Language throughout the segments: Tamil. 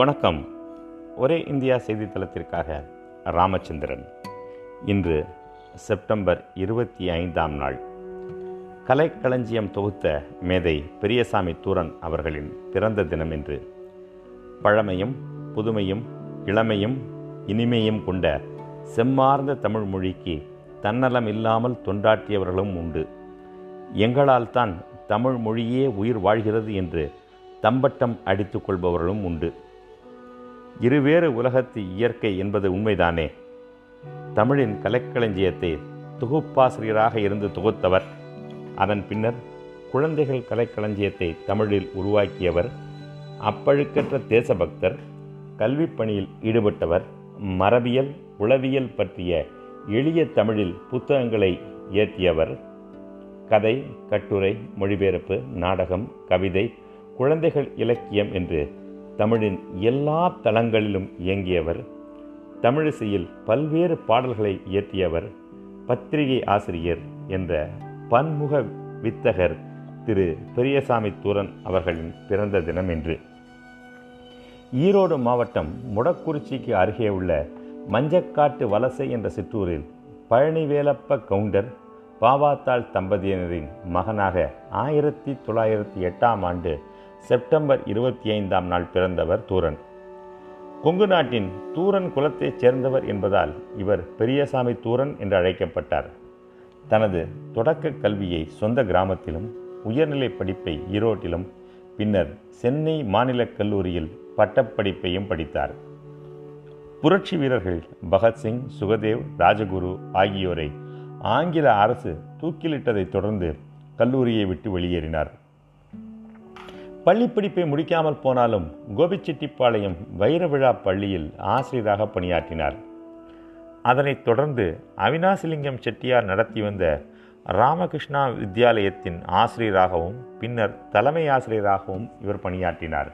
வணக்கம். ஒரே இந்தியா செய்தித்தளத்திற்காக ராமச்சந்திரன். இன்று செப்டம்பர் இருபத்தி ஐந்தாம் நாள். கலைக்களஞ்சியம் தொகுத்த மேதை பெரியசாமி தூரன் அவர்களின் பிறந்த தினம் என்று. பழமையும் புதுமையும் இளமையும் இனிமையும் கொண்ட செம்மார்ந்த தமிழ் மொழிக்கு தன்னலம் இல்லாமல் தொண்டாற்றியவர்களும் உண்டு. எங்களால் தான் தமிழ் மொழியே உயிர் வாழ்கிறது என்று தம்பட்டம் அடித்துக்கொள்பவர்களும் உண்டு. இருவேறு உலகத்து இயற்கை என்பது உண்மைதானே? தமிழின் கலைக்களஞ்சியத்தை தொகுப்பாசிரியராக இருந்து தொகுத்தவர். அதன் பின்னர் குழந்தைகள் கலைக்களஞ்சியத்தை தமிழில் உருவாக்கியவர். அப்பழுக்கற்ற தேசபக்தர் கல்விப் பணியில் ஈடுபட்டவர். மரபியல் உளவியல் பற்றிய எளிய தமிழில் புத்தகங்களை இயற்றியவர். கதை கட்டுரை மொழிபெயர்ப்பு நாடகம் கவிதை குழந்தைகள் இலக்கியம் என்று தமிழின் எல்லா தளங்களிலும் இயங்கியவர். தமிழிசையில் பல்வேறு பாடல்களை இயற்றியவர் பத்திரிகை ஆசிரியர் என்ற பன்முக வித்தகர் திரு. பெரியசாமி தூரன் அவர்களின் பிறந்த தினம் என்று ஈரோடு மாவட்டம் முடக்குறிச்சிக்கு அருகே உள்ள மஞ்சக்காட்டு வலசை என்ற சிற்றூரில் பழனிவேலப்ப கவுண்டர் பாவாத்தாள் தம்பதியினரின் மகனாக ஆயிரத்தி தொள்ளாயிரத்தி எட்டாம் ஆண்டு செப்டம்பர் இருபத்தி ஐந்தாம் நாள் பிறந்தவர் தூரன். கொங்கு நாட்டின் தூரன் குலத்தைச் சேர்ந்தவர் என்பதால் இவர் பெரியசாமி தூரன் என்று அழைக்கப்பட்டார். தனது தொடக்க கல்வியை சொந்த கிராமத்திலும் உயர்நிலைப் படிப்பை ஈரோட்டிலும் பின்னர் சென்னை மாநிலக் கல்லூரியில் பட்டப்படிப்பையும் படித்தார். புரட்சி வீரர்கள் பகத்சிங் சுகதேவ் ராஜகுரு ஆகியோரை ஆங்கில அரசு தூக்கிலிட்டதைத் தொடர்ந்து கல்லூரியை விட்டு வெளியேறினார். பள்ளிப்படிப்பை முடிக்காமல் போனாலும் கோபிச்செட்டிப்பாளையம் வைர விழா பள்ளியில் ஆசிரியராக பணியாற்றினார். அதனைத் தொடர்ந்து அவினாசிலிங்கம் செட்டியார் நடத்தி வந்த ராமகிருஷ்ணா வித்யாலயத்தின் ஆசிரியராகவும் பின்னர் தலைமை ஆசிரியராகவும் இவர் பணியாற்றினார்.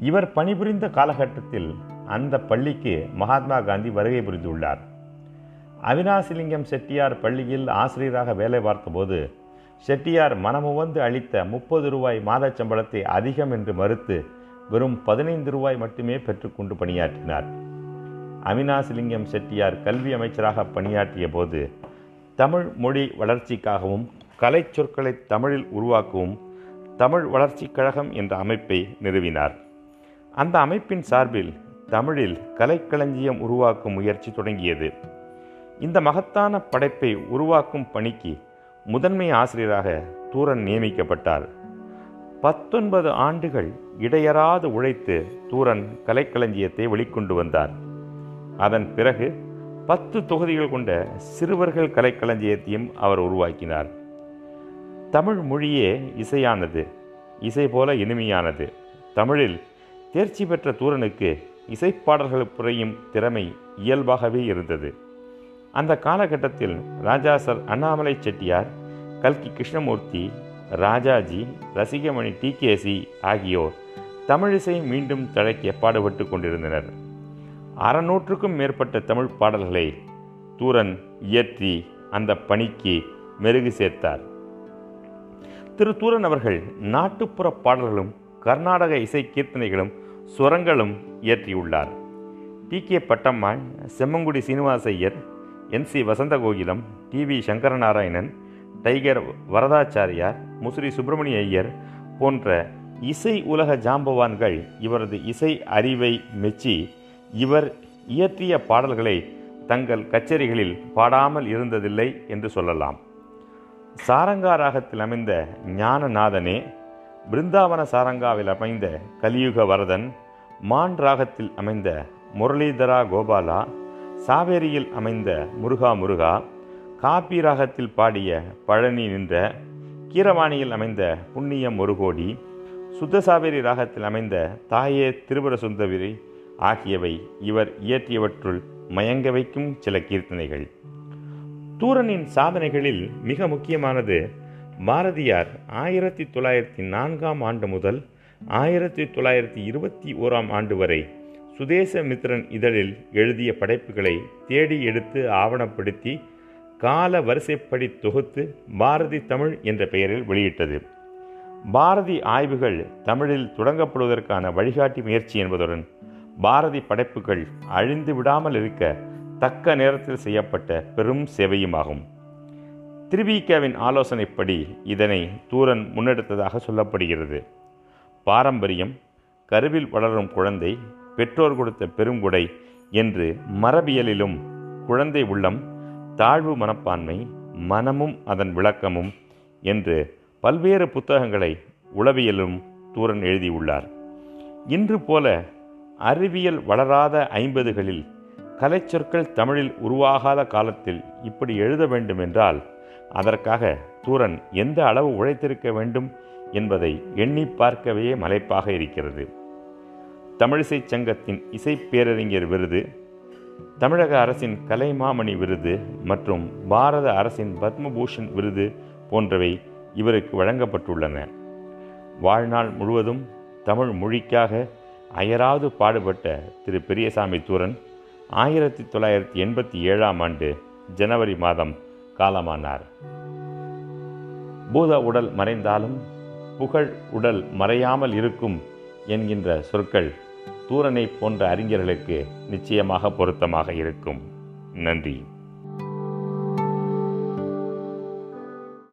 இவர் பணிபுரிந்த காலகட்டத்தில் அந்த பள்ளிக்கு மகாத்மா காந்தி வருகை புரிந்துள்ளார். அவினாசிலிங்கம் செட்டியார் பள்ளியில் ஆசிரியராக வேலை பார்த்தபோது செட்டியார் மனமுவந்து அளித்த முப்பது ரூபாய் மாதச் சம்பளத்தை அதிகம் என்று மறுத்து வெறும் பதினைந்து ரூபாய் மட்டுமே பெற்றுக்கொண்டு பணியாற்றினார். அவினாசிலிங்கம் செட்டியார் கல்வி அமைச்சராக பணியாற்றிய போது தமிழ் மொழி வளர்ச்சிக்காகவும் கலை சொற்களை தமிழில் உருவாக்கவும் தமிழ் வளர்ச்சிக் கழகம் என்ற அமைப்பை நிறுவினார். அந்த அமைப்பின் சார்பில் தமிழில் கலைக்களஞ்சியம் உருவாக்கும் முயற்சி தொடங்கியது. இந்த மகத்தான படைப்பை உருவாக்கும் பணிக்கு முதன்மை ஆசிரியராக தூரன் நியமிக்கப்பட்டார். பத்தொன்பது ஆண்டுகள் இடையறாது உழைத்து தூரன் கலைக்களஞ்சியத்தை வெளிக்கொண்டு வந்தார். அதன் பிறகு பத்து தொகுதிகள் கொண்ட சிறுவர்கள் கலைக்களஞ்சியத்தையும் அவர் உருவாக்கினார். தமிழ் மொழியே இசையானது இசை போல இனிமையானது. தமிழில் தேர்ச்சி பெற்ற தூரனுக்கு இசைப்பாடல்கள் புரியும் திறமை இயல்பாகவே இருந்தது. அந்த காலகட்டத்தில் ராஜா சர் அண்ணாமலை செட்டியார் கல்கி கிருஷ்ணமூர்த்தி ராஜாஜி ரசிகமணி டி. கேசி ஆகியோர் தமிழிசை மீண்டும் தழைக்க பாடுபட்டு கொண்டிருந்தனர். அறநூற்றுக்கும் மேற்பட்ட தமிழ் பாடல்களை தூரன் இயற்றி அந்த பணிக்கு மெருகு சேர்த்தார். திரு. தூரன் அவர்கள் நாட்டுப்புற பாடல்களும் கர்நாடக இசை கீர்த்தனைகளும் சுரங்களும் இயற்றியுள்ளார். T. K. Pattammal Semmangudi Srinivasa Iyer N. C. வசந்த கோகிலம் D. V. Sankaranarayanan tiger Varadachariar Musiri Subramania Iyer போன்ற இசை உலக ஜாம்பவான்கள் இவரது இசை அறிவை மெச்சி இவர் இயற்றிய பாடல்களை தங்கள் கச்சேரிகளில் பாடாமல் இருந்ததில்லை என்று சொல்லலாம். சாரங்கா ராகத்தில் அமைந்த ஞானநாதனே பிருந்தாவன சாரங்காவில் அமைந்த கலியுக வரதன் மான் ராகத்தில் அமைந்த முரளிதரா கோபாலா சாவேரியில் அமைந்த முருகா முருகா காப்பி ராகத்தில் பாடிய பழனி நின்ற கீரவாணியில் அமைந்த புண்ணியம் ஒரு கோடி சுத்தசாவேரி ராகத்தில் அமைந்த தாயே திருபுர சுந்தவிரி ஆகியவை இவர் இயற்றியவற்றுள் மயங்க வைக்கும் சில கீர்த்தனைகள். தூரனின் சாதனைகளில் மிக முக்கியமானது பாரதியார் ஆயிரத்தி தொள்ளாயிரத்தி நான்காம் ஆண்டு முதல் ஆயிரத்தி தொள்ளாயிரத்தி இருபத்தி ஓராம் ஆண்டு வரை சுதேச மித்ரன் இதழில் எழுதிய படைப்புகளை தேடி எடுத்து ஆவணப்படுத்தி கால வரிசைப்படி தொகுத்து பாரதி தமிழ் என்ற பெயரில் வெளியிட்டது. பாரதி ஆய்வுகள் தமிழில் தொடங்கப்படுவதற்கான வழிகாட்டி முயற்சி என்பதுடன் பாரதி படைப்புகள் அழிந்து விடாமல் இருக்க தக்க நேரத்தில் செய்யப்பட்ட பெரும் சேவையுமாகும். திருவிகாவின் ஆலோசனைப்படி இதனை தூரன் முன்னெடுத்ததாக சொல்லப்படுகிறது. பாரம்பரியம் கருவில் வளரும் குழந்தை பெற்றோர் கொடுத்த பெருங்குடை என்று மரபியலிலும் குழந்தை உள்ளம் தாழ்வு மனப்பான்மை மனமும் அதன் விளக்கமும் என்று பல்வேறு புத்தகங்களை உளவியலும் தூரன் எழுதியுள்ளார். இன்று போல அறிவியல் வளராத ஐம்பதுகளில் கலைச்சொற்கள் தமிழில் உருவாகாத காலத்தில் இப்படி எழுத வேண்டுமென்றால் அதற்காக தூரன் எந்த அளவு உழைத்திருக்க வேண்டும் என்பதை எண்ணி பார்க்கவே மலைப்பாக இருக்கிறது. தமிழிசை சங்கத்தின் இசைப்பேரறிஞர் விருது தமிழக அரசின் கலைமாமணி விருது மற்றும் பாரத அரசின் பத்மபூஷன் விருது போன்றவை இவருக்கு வழங்கப்பட்டுள்ளன. வாழ்நாள் முழுவதும் தமிழ் மொழிக்காக அயராது பாடுபட்ட திரு பெரியசாமி தூரன் ஆயிரத்தி தொள்ளாயிரத்தி எண்பத்தி ஏழாம் ஆண்டு ஜனவரி மாதம் காலமானார். பூத உடல் மறைந்தாலும் புகழ் உடல் மறையாமல் இருக்கும் என்கின்ற சொற்கள் தூரனை போன்ற அறிஞர்களுக்கு நிச்சயமாக பொருத்தமாக இருக்கும். நன்றி.